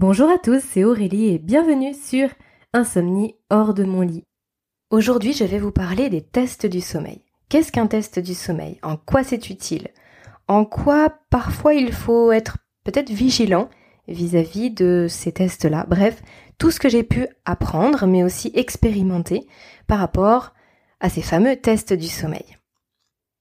Bonjour à tous, c'est Aurélie et bienvenue sur Insomnie hors de mon lit. Aujourd'hui, je vais vous parler des tests du sommeil. Qu'est-ce qu'un test du sommeil? En quoi c'est utile? En quoi parfois il faut être peut-être vigilant vis-à-vis de ces tests-là? Bref, tout ce que j'ai pu apprendre mais aussi expérimenter par rapport à ces fameux tests du sommeil.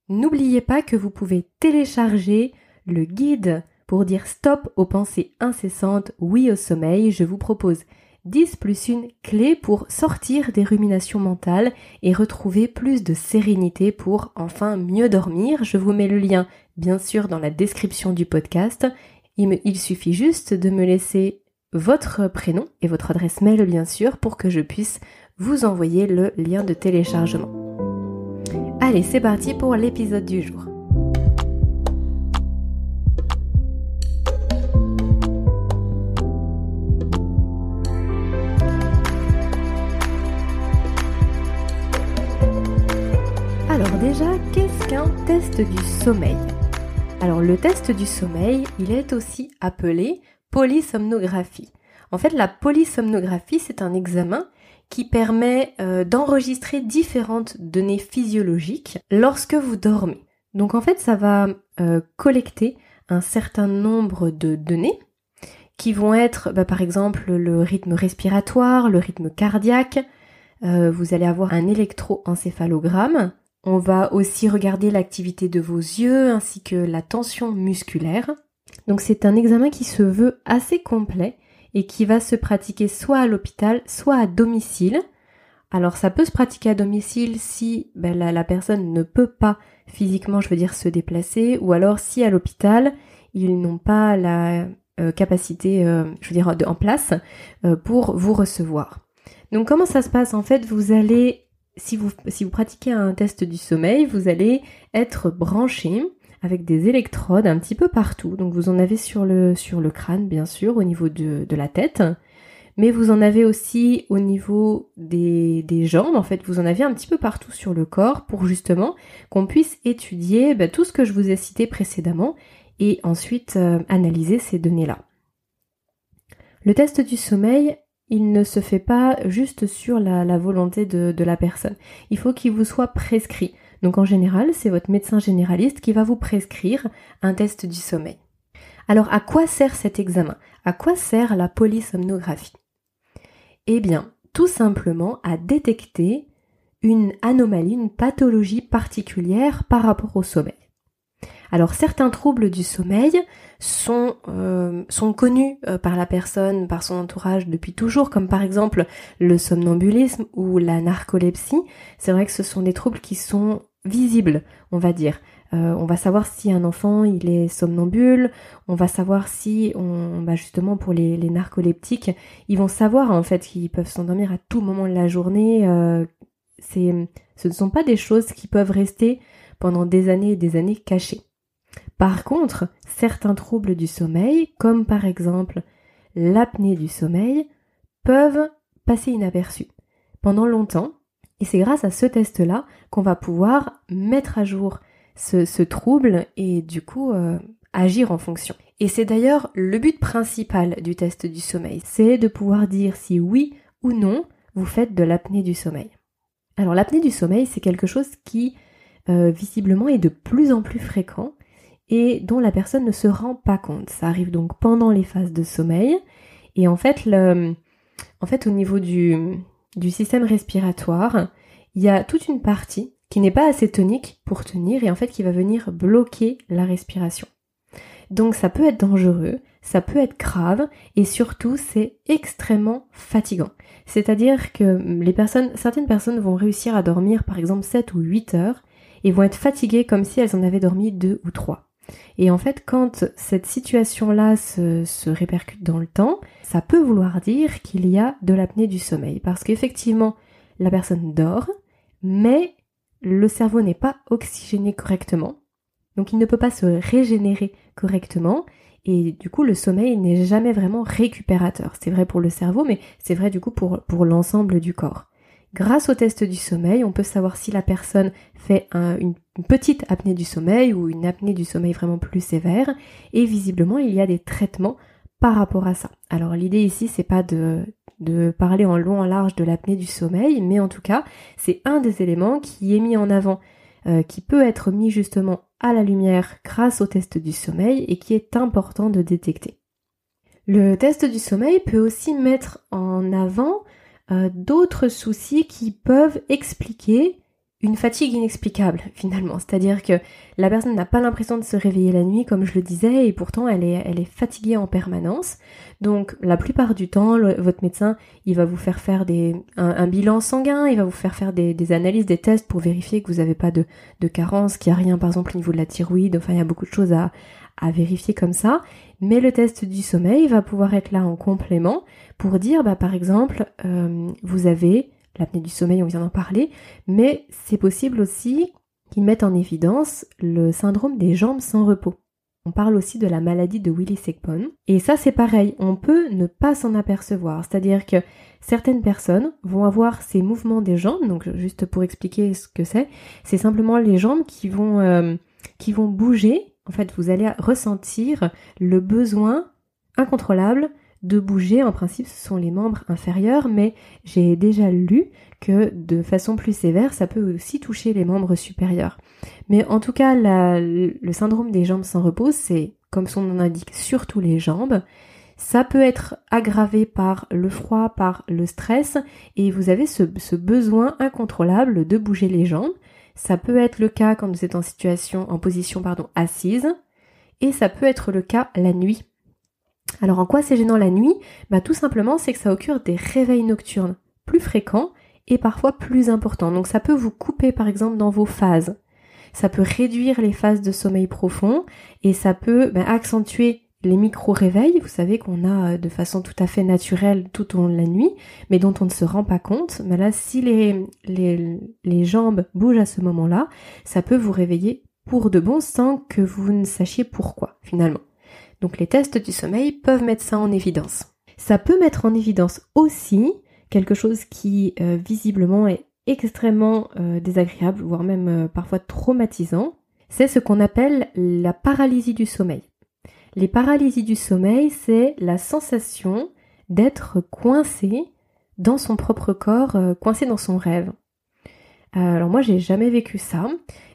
N'oubliez pas que vous pouvez télécharger le guide pour dire stop aux pensées incessantes, oui au sommeil, je vous propose 10 plus une clé pour sortir des ruminations mentales et retrouver plus de sérénité pour enfin mieux dormir. Je vous mets le lien bien sûr dans la description du podcast. Il, il suffit juste de me laisser votre prénom et votre adresse mail bien sûr pour que je puisse vous envoyer le lien de téléchargement. Allez, c'est parti pour l'épisode du jour. Alors déjà, qu'est-ce qu'un test du sommeil? Alors le test du sommeil, il est aussi appelé polysomnographie. En fait, la polysomnographie, c'est un examen qui permet euh, d'enregistrer différentes données physiologiques lorsque vous dormez. Donc en fait, ça va euh, collecter un certain nombre de données qui vont être bah, par exemple le rythme respiratoire, le rythme cardiaque, euh, vous allez avoir un électroencéphalogramme, on va aussi regarder l'activité de vos yeux ainsi que la tension musculaire. Donc c'est un examen qui se veut assez complet et qui va se pratiquer soit à l'hôpital, soit à domicile. Alors ça peut se pratiquer à domicile si ben, la, personne ne peut pas physiquement, je veux dire, se déplacer, ou alors si à l'hôpital, ils n'ont pas la euh, capacité, euh, je veux dire, en place euh, pour vous recevoir. Donc comment ça se passe? En fait, vous allez si vous, si vous pratiquez un test du sommeil, vous allez être branché avec des électrodes un petit peu partout. Donc vous en avez sur le, sur le crâne, bien sûr, au niveau de, de la tête. Mais vous en avez aussi au niveau des, des, jambes, en fait, vous en avez un petit peu partout sur le corps pour justement qu'on puisse étudier bah, tout ce que je vous ai cité précédemment et ensuite euh, analyser ces données-là. Le test du sommeil il ne se fait pas juste sur la, volonté de, la personne. Il faut qu'il vous soit prescrit. Donc en général, c'est votre médecin généraliste qui va vous prescrire un test du sommeil. Alors à quoi sert cet examen? À quoi sert la polysomnographie? Eh bien, tout simplement à détecter une anomalie, une pathologie particulière par rapport au sommeil. Alors certains troubles du sommeil sont, euh, connus euh, par la personne, par son entourage depuis toujours, comme par exemple le somnambulisme ou la narcolepsie. C'est vrai que ce sont des troubles qui sont visibles, on va dire. Euh, on va savoir si un enfant il est somnambule, on va savoir si on bah justement pour les, narcoleptiques, ils vont savoir en fait qu'ils peuvent s'endormir à tout moment de la journée. ce ne sont pas des choses qui peuvent rester pendant des années et des années cachées. Par contre, certains troubles du sommeil, comme par exemple l'apnée du sommeil, peuvent passer inaperçus pendant longtemps. Et c'est grâce à ce test-là qu'on va pouvoir mettre à jour ce, trouble et du coup euh, agir en fonction. Et c'est d'ailleurs le but principal du test du sommeil, c'est de pouvoir dire si oui ou non vous faites de l'apnée du sommeil. Alors l'apnée du sommeil, c'est quelque chose qui euh, visiblement est de plus en plus fréquent et dont la personne ne se rend pas compte. Ça arrive donc pendant les phases de sommeil. Et en fait, en fait au niveau du, du système respiratoire, il y a toute une partie qui n'est pas assez tonique pour tenir et en fait qui va venir bloquer la respiration. Donc ça peut être dangereux, ça peut être grave et surtout c'est extrêmement fatigant. C'est-à-dire que les personnes, certaines personnes vont réussir à dormir par exemple 7 ou 8 heures et vont être fatiguées comme si elles en avaient dormi 2 ou 3. Et en fait, quand cette situation-là se, répercute dans le temps, ça peut vouloir dire qu'il y a de l'apnée du sommeil. Parce qu'effectivement, la personne dort, mais le cerveau n'est pas oxygéné correctement. Donc il ne peut pas se régénérer correctement. Et du coup, le sommeil n'est jamais vraiment récupérateur. C'est vrai pour le cerveau, mais c'est vrai du coup pour l'ensemble du corps. Grâce au test du sommeil, on peut savoir si la personne fait une, petite apnée du sommeil ou une apnée du sommeil vraiment plus sévère. Et visiblement, il y a des traitements par rapport à ça. Alors l'idée ici, c'est pas de, parler en long en large de l'apnée du sommeil, mais en tout cas, c'est un des éléments qui est mis en avant, euh, qui peut être mis justement à la lumière grâce au test du sommeil et qui est important de détecter. Le test du sommeil peut aussi mettre en avant euh, d'autres soucis qui peuvent expliquer une fatigue inexplicable finalement. C'est-à-dire que la personne n'a pas l'impression de se réveiller la nuit comme je le disais et pourtant elle est, fatiguée en permanence. Donc la plupart du temps, votre médecin, il va vous faire faire des, un, bilan sanguin, il va vous faire faire des, des, analyses, des tests pour vérifier que vous n'avez pas de, de carence, qu'il n'y a rien par exemple au niveau de la thyroïde, enfin il y a beaucoup de choses à, à vérifier comme ça. Mais le test du sommeil va pouvoir être là en complément pour dire, bah, par exemple, euh, vous avez l'apnée du sommeil, on vient d'en parler, mais c'est possible aussi qu'ils mettent en évidence le syndrome des jambes sans repos. On parle aussi de la maladie de Willis Segpon. Et ça, c'est pareil, on peut ne pas s'en apercevoir. C'est-à-dire que certaines personnes vont avoir ces mouvements des jambes, donc juste pour expliquer ce que c'est, c'est simplement les jambes qui vont, euh, qui vont bouger. En fait, vous allez ressentir le besoin incontrôlable de bouger. En principe, ce sont les membres inférieurs, mais j'ai déjà lu que de façon plus sévère, ça peut aussi toucher les membres supérieurs. Mais en tout cas, le syndrome des jambes sans repos, c'est, comme son nom indique, surtout les jambes. Ça peut être aggravé par le froid, par le stress, et vous avez ce besoin incontrôlable de bouger les jambes. Ça peut être le cas quand vous êtes en situation, en position, pardon, assise, et ça peut être le cas la nuit alors en quoi c'est gênant la nuit? Bah tout simplement c'est que ça occure des réveils nocturnes plus fréquents et parfois plus importants. Donc ça peut vous couper par exemple dans vos phases. Ça peut réduire les phases de sommeil profond et ça peut bah, accentuer les micro-réveils, vous savez qu'on a euh, de façon tout à fait naturelle tout au long de la nuit, mais dont on ne se rend pas compte. Mais là, si les, les, les jambes bougent à ce moment-là, ça peut vous réveiller pour de bon sans que vous ne sachiez pourquoi finalement. Donc les tests du sommeil peuvent mettre ça en évidence. Ça peut mettre en évidence aussi quelque chose qui euh, visiblement est extrêmement euh, désagréable, voire même parfois traumatisant, c'est ce qu'on appelle la paralysie du sommeil. Les paralysies du sommeil, c'est la sensation d'être coincé dans son propre corps, coincé dans son rêve. alors moi, j'ai jamais vécu ça.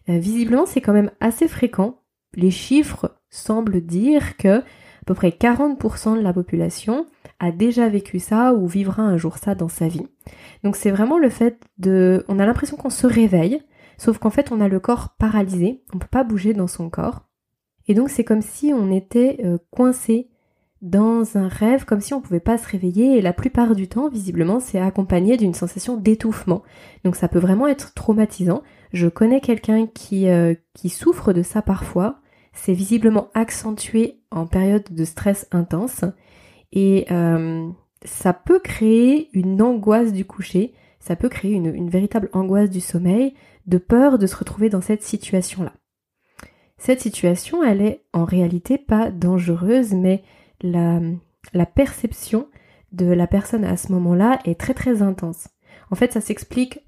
visiblement, c'est quand même assez fréquent. Les chiffres semble dire que à peu près 40% de la population a déjà vécu ça ou vivra un jour ça dans sa vie. Donc c'est vraiment le fait de... On a l'impression qu'on se réveille, sauf qu'en fait on a le corps paralysé, on ne peut pas bouger dans son corps. Et donc c'est comme si on était euh, coincé dans un rêve, comme si on ne pouvait pas se réveiller, et la plupart du temps, visiblement, c'est accompagné d'une sensation d'étouffement. Donc ça peut vraiment être traumatisant. Je connais quelqu'un qui, euh, qui souffre de ça parfois, c'est visiblement accentué en période de stress intense et euh, ça peut créer une angoisse du coucher, ça peut créer une, véritable angoisse du sommeil, de peur de se retrouver dans cette situation-là. Cette situation, elle est en réalité pas dangereuse, mais la, perception de la personne à ce moment-là est très très intense. En fait, ça s'explique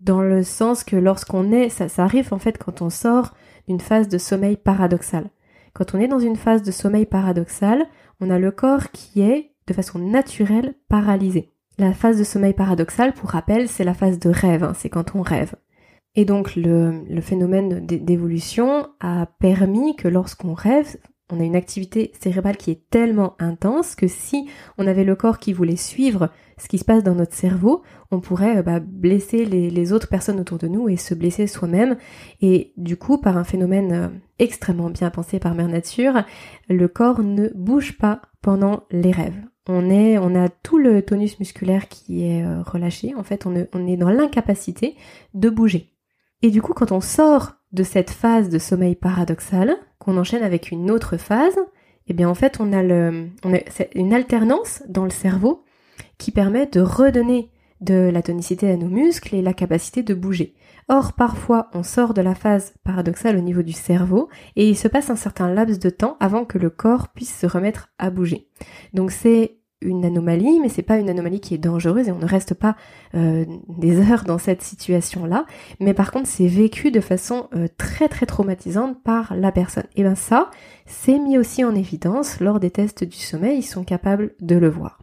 dans le sens que lorsqu'on est, ça, ça arrive en fait quand on sort d'une phase de sommeil paradoxal. Quand on est dans une phase de sommeil paradoxal, on a le corps qui est, de façon naturelle, paralysé. La phase de sommeil paradoxal, pour rappel, c'est la phase de rêve, hein, c'est quand on rêve. Et donc le, phénomène d'évolution a permis que lorsqu'on rêve, on a une activité cérébrale qui est tellement intense que si on avait le corps qui voulait suivre ce qui se passe dans notre cerveau, on pourrait bah, blesser les, autres personnes autour de nous et se blesser soi-même. Et du coup, par un phénomène euh, extrêmement bien pensé par Mère Nature, le corps ne bouge pas pendant les rêves. On est, on a tout le tonus musculaire qui est euh, relâché. En fait, on est dans l'incapacité de bouger. Et du coup, quand on sort de cette phase de sommeil paradoxal, qu'on enchaîne avec une autre phase, eh bien en fait on a, on a une alternance dans le cerveau qui permet de redonner de la tonicité à nos muscles et la capacité de bouger. Or, parfois, on sort de la phase paradoxale au niveau du cerveau et il se passe un certain laps de temps avant que le corps puisse se remettre à bouger. Donc c'est une anomalie, mais c'est pas une anomalie qui est dangereuse et on ne reste pas euh, des heures dans cette situation-là. Mais par contre, c'est vécu de façon euh, très très traumatisante par la personne. Et bien ça, c'est mis aussi en évidence lors des tests du sommeil. Ils sont capables de le voir.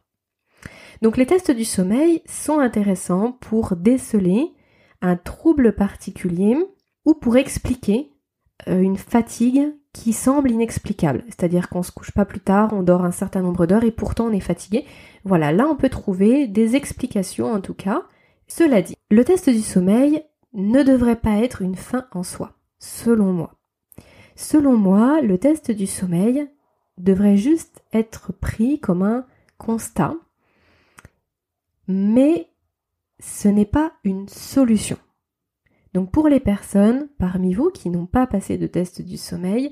Donc les tests du sommeil sont intéressants pour déceler un trouble particulier ou pour expliquer une fatigue qui semble inexplicable. C'est-à-dire qu'on se couche pas plus tard, on dort un certain nombre d'heures et pourtant on est fatigué. Voilà, là on peut trouver des explications en tout cas. Cela dit, le test du sommeil ne devrait pas être une fin en soi, selon moi. Selon moi, le test du sommeil devrait juste être pris comme un constat, mais ce n'est pas une solution. Donc pour les personnes parmi vous qui n'ont pas passé de test du sommeil,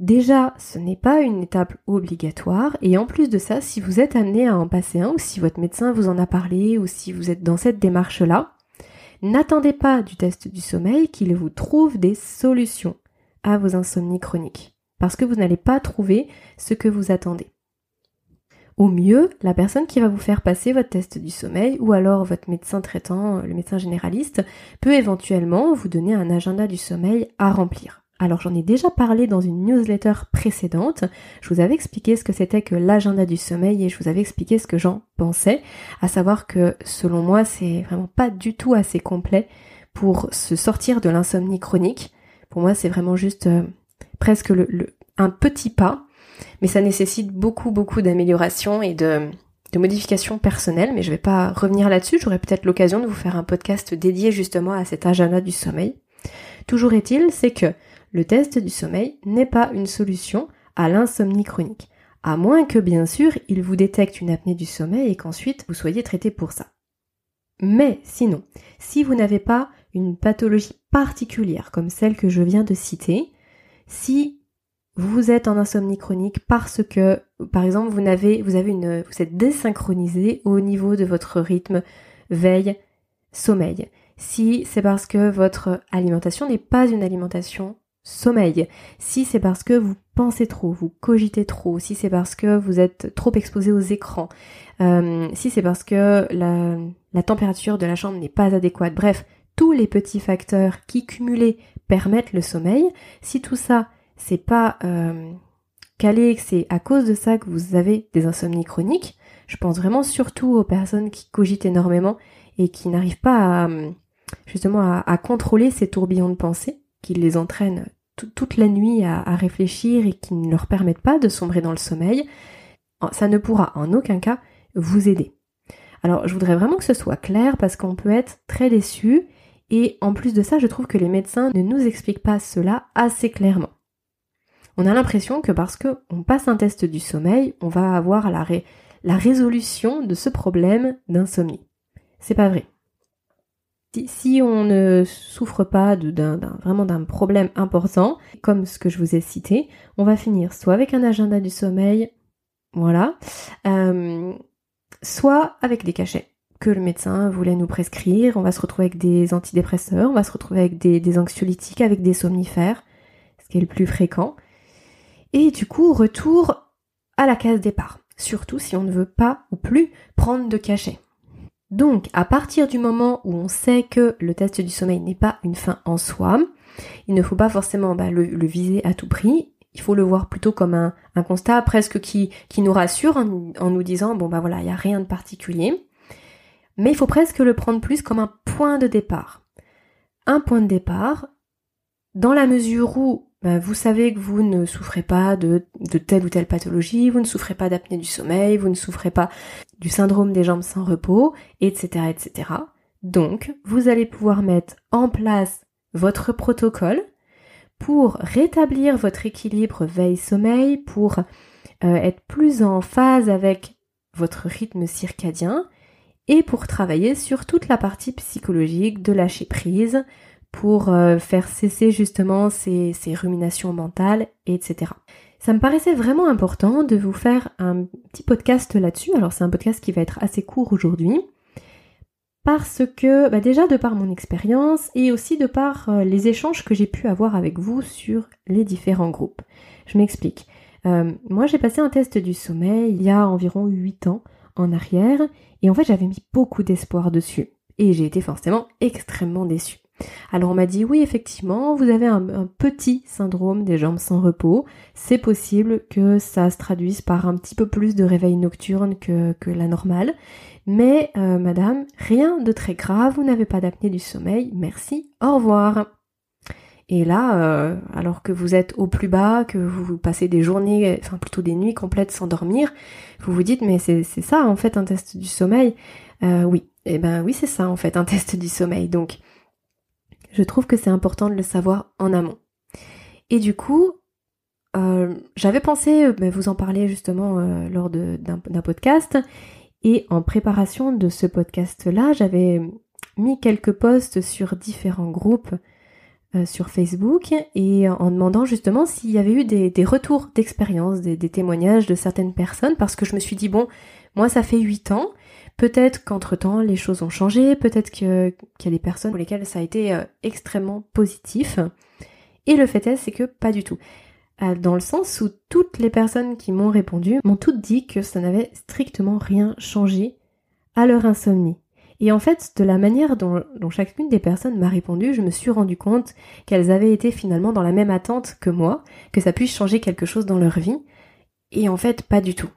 déjà ce n'est pas une étape obligatoire et en plus de ça, si vous êtes amené à en passer un ou si votre médecin vous en a parlé ou si vous êtes dans cette démarche-là, n'attendez pas du test du sommeil qu'il vous trouve des solutions à vos insomnies chroniques parce que vous n'allez pas trouver ce que vous attendez. Au mieux, la personne qui va vous faire passer votre test du sommeil ou alors votre médecin traitant, le médecin généraliste, peut éventuellement vous donner un agenda du sommeil à remplir. Alors j'en ai déjà parlé dans une newsletter précédente, je vous avais expliqué ce que c'était que l'agenda du sommeil et je vous avais expliqué ce que j'en pensais, à savoir que selon moi c'est vraiment pas du tout assez complet pour se sortir de l'insomnie chronique. Pour moi c'est vraiment juste euh, presque un petit pas mais ça nécessite beaucoup, beaucoup d'améliorations et de, modifications personnelles, mais je vais pas revenir là-dessus, j'aurai peut-être l'occasion de vous faire un podcast dédié justement à cet agenda du sommeil. Toujours est-il, c'est que le test du sommeil n'est pas une solution à l'insomnie chronique, à moins que bien sûr il vous détecte une apnée du sommeil et qu'ensuite vous soyez traité pour ça. Mais sinon, si vous n'avez pas une pathologie particulière comme celle que je viens de citer, si vous êtes en insomnie chronique parce que, par exemple, vous avez, vous avez une, vous êtes désynchronisé au niveau de votre rythme veille, sommeil. Si c'est parce que votre alimentation n'est pas une alimentation sommeil, si c'est parce que vous pensez trop, vous cogitez trop, si c'est parce que vous êtes trop exposé aux écrans, euh, si c'est parce que la, la température de la chambre n'est pas adéquate, bref, tous les petits facteurs qui cumulés permettent le sommeil, si tout ça c'est pas euh, calé que c'est à cause de ça que vous avez des insomnies chroniques. Je pense vraiment surtout aux personnes qui cogitent énormément et qui n'arrivent pas à, justement à, contrôler ces tourbillons de pensée qui les entraînent toute la nuit à, à, réfléchir et qui ne leur permettent pas de sombrer dans le sommeil. Ça ne pourra en aucun cas vous aider. Alors je voudrais vraiment que ce soit clair parce qu'on peut être très déçu et en plus de ça je trouve que les médecins ne nous expliquent pas cela assez clairement on a l'impression que parce qu'on passe un test du sommeil, on va avoir la, résolution de ce problème d'insomnie. C'est pas vrai. Si, on ne souffre pas vraiment d'un problème important, comme ce que je vous ai cité, on va finir soit avec un agenda du sommeil, voilà, euh, soit avec des cachets que le médecin voulait nous prescrire. On va se retrouver avec des antidépresseurs, on va se retrouver avec des anxiolytiques, avec des somnifères, ce qui est le plus fréquent. Et du coup, retour à la case départ, surtout si on ne veut pas ou plus prendre de cachet. Donc, à partir du moment où on sait que le test du sommeil n'est pas une fin en soi, il ne faut pas forcément bah, le, viser à tout prix. Il faut le voir plutôt comme un, constat presque qui, nous rassure en, en, nous disant bon bah voilà, il n'y a rien de particulier. Mais il faut presque le prendre plus comme un point de départ. Un point de départ, dans la mesure où bah, vous savez que vous ne souffrez pas de, telle ou telle pathologie, vous ne souffrez pas d'apnée du sommeil, vous ne souffrez pas du syndrome des jambes sans repos, etc., etc. Donc, vous allez pouvoir mettre en place votre protocole pour rétablir votre équilibre veille-sommeil, pour euh, être plus en phase avec votre rythme circadien et pour travailler sur toute la partie psychologique de lâcher prise, pour euh, faire cesser justement ces, ruminations mentales, etc. Ça me paraissait vraiment important de vous faire un petit podcast là-dessus. Alors c'est un podcast qui va être assez court aujourd'hui. Parce que bah, déjà de par mon expérience et aussi de par euh, les échanges que j'ai pu avoir avec vous sur les différents groupes. Je m'explique. Euh, moi, j'ai passé un test du sommeil il y a environ 8 ans en arrière, et en fait, j'avais mis beaucoup d'espoir dessus. Et j'ai été forcément extrêmement déçue. Alors on m'a dit oui effectivement vous avez un, petit syndrome des jambes sans repos. C'est possible que ça se traduise par un petit peu plus de réveil nocturne que, la normale. Mais euh, madame, rien de très grave, vous n'avez pas d'apnée du sommeil, merci, au revoir. Et là, euh, alors que vous êtes au plus bas, que vous passez des journées, enfin plutôt des nuits complètes sans dormir, vous vous dites mais c'est ça en fait un test du sommeil. Euh, oui, eh ben oui c'est ça en fait un test du sommeil. Donc je trouve que c'est important de le savoir en amont. Et du coup, euh, j'avais pensé mais vous en parler justement lors d'un podcast et en préparation de ce podcast-là, j'avais mis quelques posts sur différents groupes euh, sur Facebook et en demandant justement s'il y avait eu des, retours d'expérience, des, témoignages de certaines personnes parce que je me suis dit bon, moi ça fait 8 ans, peut-être qu'entre-temps les choses ont changé, peut-être qu'il y a des personnes pour lesquelles ça a été euh, extrêmement positif. Et le fait est, c'est que pas du tout. Euh, dans le sens où toutes les personnes qui m'ont répondu m'ont toutes dit que ça n'avait strictement rien changé à leur insomnie. Et en fait, de la manière dont, chacune des personnes m'a répondu, je me suis rendu compte qu'elles avaient été finalement dans la même attente que moi, que ça puisse changer quelque chose dans leur vie. Et en fait, pas du tout.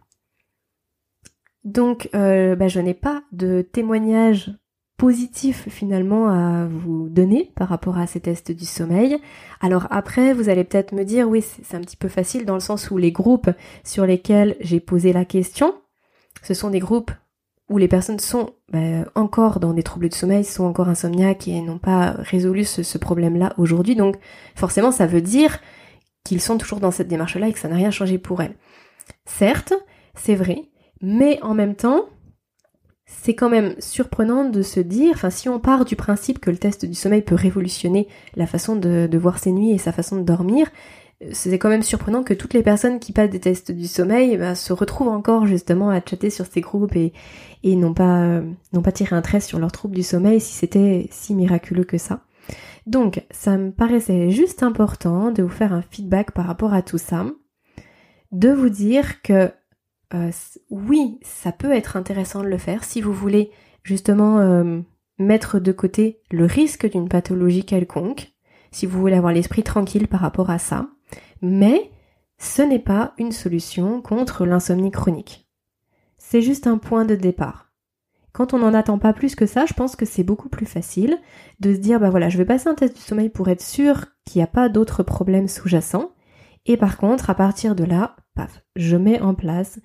Donc, euh, bah, je n'ai pas de témoignage positif finalement à vous donner par rapport à ces tests du sommeil. Alors après, vous allez peut-être me dire, oui, c'est un petit peu facile dans le sens où les groupes sur lesquels j'ai posé la question, ce sont des groupes où les personnes sont bah, encore dans des troubles de sommeil, sont encore insomniaques et n'ont pas résolu ce, problème-là aujourd'hui. Donc forcément, ça veut dire qu'ils sont toujours dans cette démarche-là et que ça n'a rien changé pour elles. Certes, c'est vrai, mais en même temps, c'est quand même surprenant de se dire, enfin si on part du principe que le test du sommeil peut révolutionner la façon de, voir ses nuits et sa façon de dormir, c'est quand même surprenant que toutes les personnes qui passent des tests du sommeil bah, se retrouvent encore justement à chatter sur ces groupes et, et n'ont pas, euh, pas tiré un trait sur leurs troubles du sommeil si c'était si miraculeux que ça. Donc, ça me paraissait juste important de vous faire un feedback par rapport à tout ça, de vous dire que euh, oui, ça peut être intéressant de le faire si vous voulez justement euh, mettre de côté le risque d'une pathologie quelconque, si vous voulez avoir l'esprit tranquille par rapport à ça. Mais ce n'est pas une solution contre l'insomnie chronique. C'est juste un point de départ. Quand on n'en attend pas plus que ça, je pense que c'est beaucoup plus facile de se dire, bah voilà, je vais passer un test du sommeil pour être sûr qu'il n'y a pas d'autres problèmes sous-jacents. Et par contre, à partir de là, je mets en place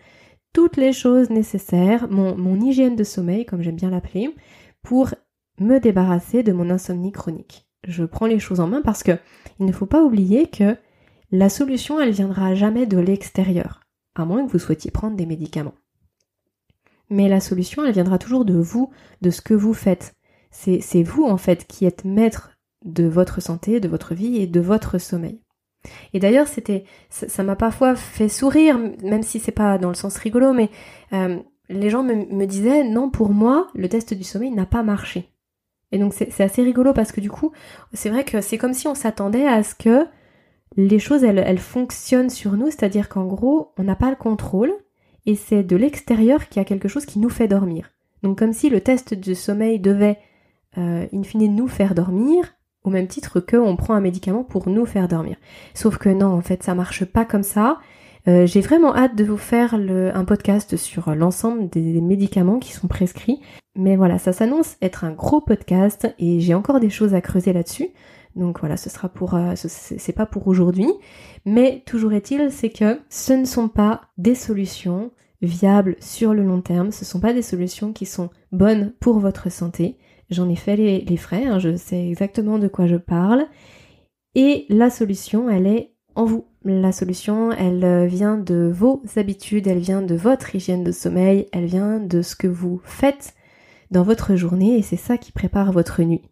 toutes les choses nécessaires, mon, mon hygiène de sommeil, comme j'aime bien l'appeler, pour me débarrasser de mon insomnie chronique. Je prends les choses en main parce que il ne faut pas oublier que la solution, elle viendra jamais de l'extérieur, à moins que vous souhaitiez prendre des médicaments. Mais la solution, elle viendra toujours de vous, de ce que vous faites. C'est vous, en fait, qui êtes maître de votre santé, de votre vie et de votre sommeil. Et d'ailleurs, c'était, ça m'a parfois fait sourire, même si c'est pas dans le sens rigolo, mais euh, les gens me, disaient non, pour moi, le test du sommeil n'a pas marché. Et donc c'est assez rigolo parce que du coup, c'est vrai que c'est comme si on s'attendait à ce que les choses, elles, fonctionnent sur nous, c'est-à-dire qu'en gros, on n'a pas le contrôle, et c'est de l'extérieur qu'il y a quelque chose qui nous fait dormir. Donc comme si le test du sommeil devait, euh, in fine, nous faire dormir, au même titre qu'on prend un médicament pour nous faire dormir. Sauf que non, en fait, ça marche pas comme ça. Euh, j'ai vraiment hâte de vous faire un podcast sur l'ensemble des médicaments qui sont prescrits. Mais voilà, ça s'annonce être un gros podcast et j'ai encore des choses à creuser là-dessus. Donc voilà, ce sera pour, euh, c'est pas pour aujourd'hui. Mais toujours est-il, c'est que ce ne sont pas des solutions viables sur le long terme. Ce ne sont pas des solutions qui sont bonnes pour votre santé. J'en ai fait les, frais, hein, je sais exactement de quoi je parle. Et la solution, elle est en vous. La solution, elle euh, vient de vos habitudes, elle vient de votre hygiène de sommeil, elle vient de ce que vous faites dans votre journée et c'est ça qui prépare votre nuit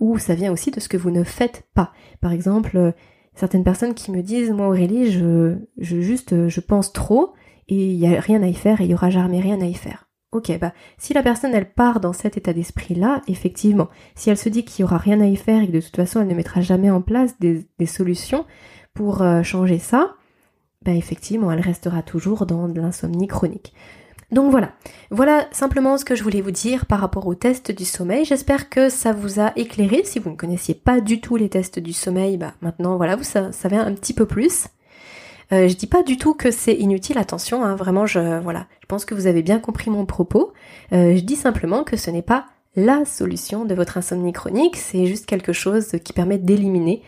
ou ça vient aussi de ce que vous ne faites pas. Par exemple, euh, certaines personnes qui me disent moi Aurélie, je, je juste euh, je pense trop et il y a rien à y faire et il y aura jamais rien à y faire. Ok, bah si la personne elle part dans cet état d'esprit là, effectivement, si elle se dit qu'il y aura rien à y faire et que de toute façon elle ne mettra jamais en place des, solutions pour euh, changer ça, bah effectivement, elle restera toujours dans de l'insomnie chronique. Donc voilà, voilà simplement ce que je voulais vous dire par rapport au test du sommeil. J'espère que ça vous a éclairé. Si vous ne connaissiez pas du tout les tests du sommeil, bah maintenant voilà, vous savez un petit peu plus. Euh, je dis pas du tout que c'est inutile, attention, hein, vraiment je voilà, pense que vous avez bien compris mon propos. Euh, je dis simplement que ce n'est pas la solution de votre insomnie chronique, c'est juste quelque chose qui permet d'éliminer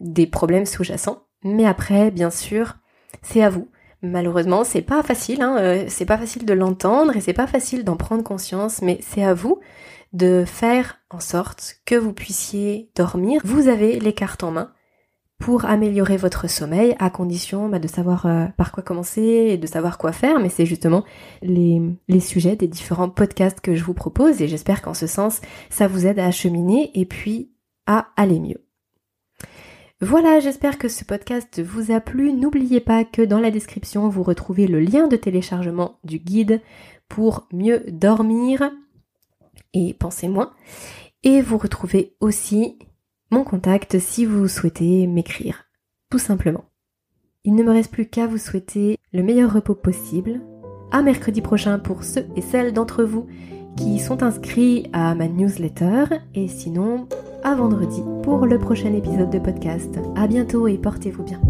des problèmes sous-jacents. Mais après, bien sûr, c'est à vous. Malheureusement, c'est pas facile, hein, euh, c'est pas facile de l'entendre et c'est pas facile d'en prendre conscience, mais c'est à vous de faire en sorte que vous puissiez dormir. Vous avez les cartes en main pour améliorer votre sommeil, à condition bah, de savoir euh, par quoi commencer et de savoir quoi faire, mais c'est justement les, sujets des différents podcasts que je vous propose et j'espère qu'en ce sens, ça vous aide à cheminer et puis à aller mieux. Voilà, j'espère que ce podcast vous a plu. N'oubliez pas que dans la description, vous retrouvez le lien de téléchargement du guide pour mieux dormir et penser moins. Et vous retrouvez aussi mon contact si vous souhaitez m'écrire, tout simplement. Il ne me reste plus qu'à vous souhaiter le meilleur repos possible. À mercredi prochain pour ceux et celles d'entre vous qui sont inscrits à ma newsletter et sinon à vendredi pour le prochain épisode de podcast. À bientôt et portez-vous bien.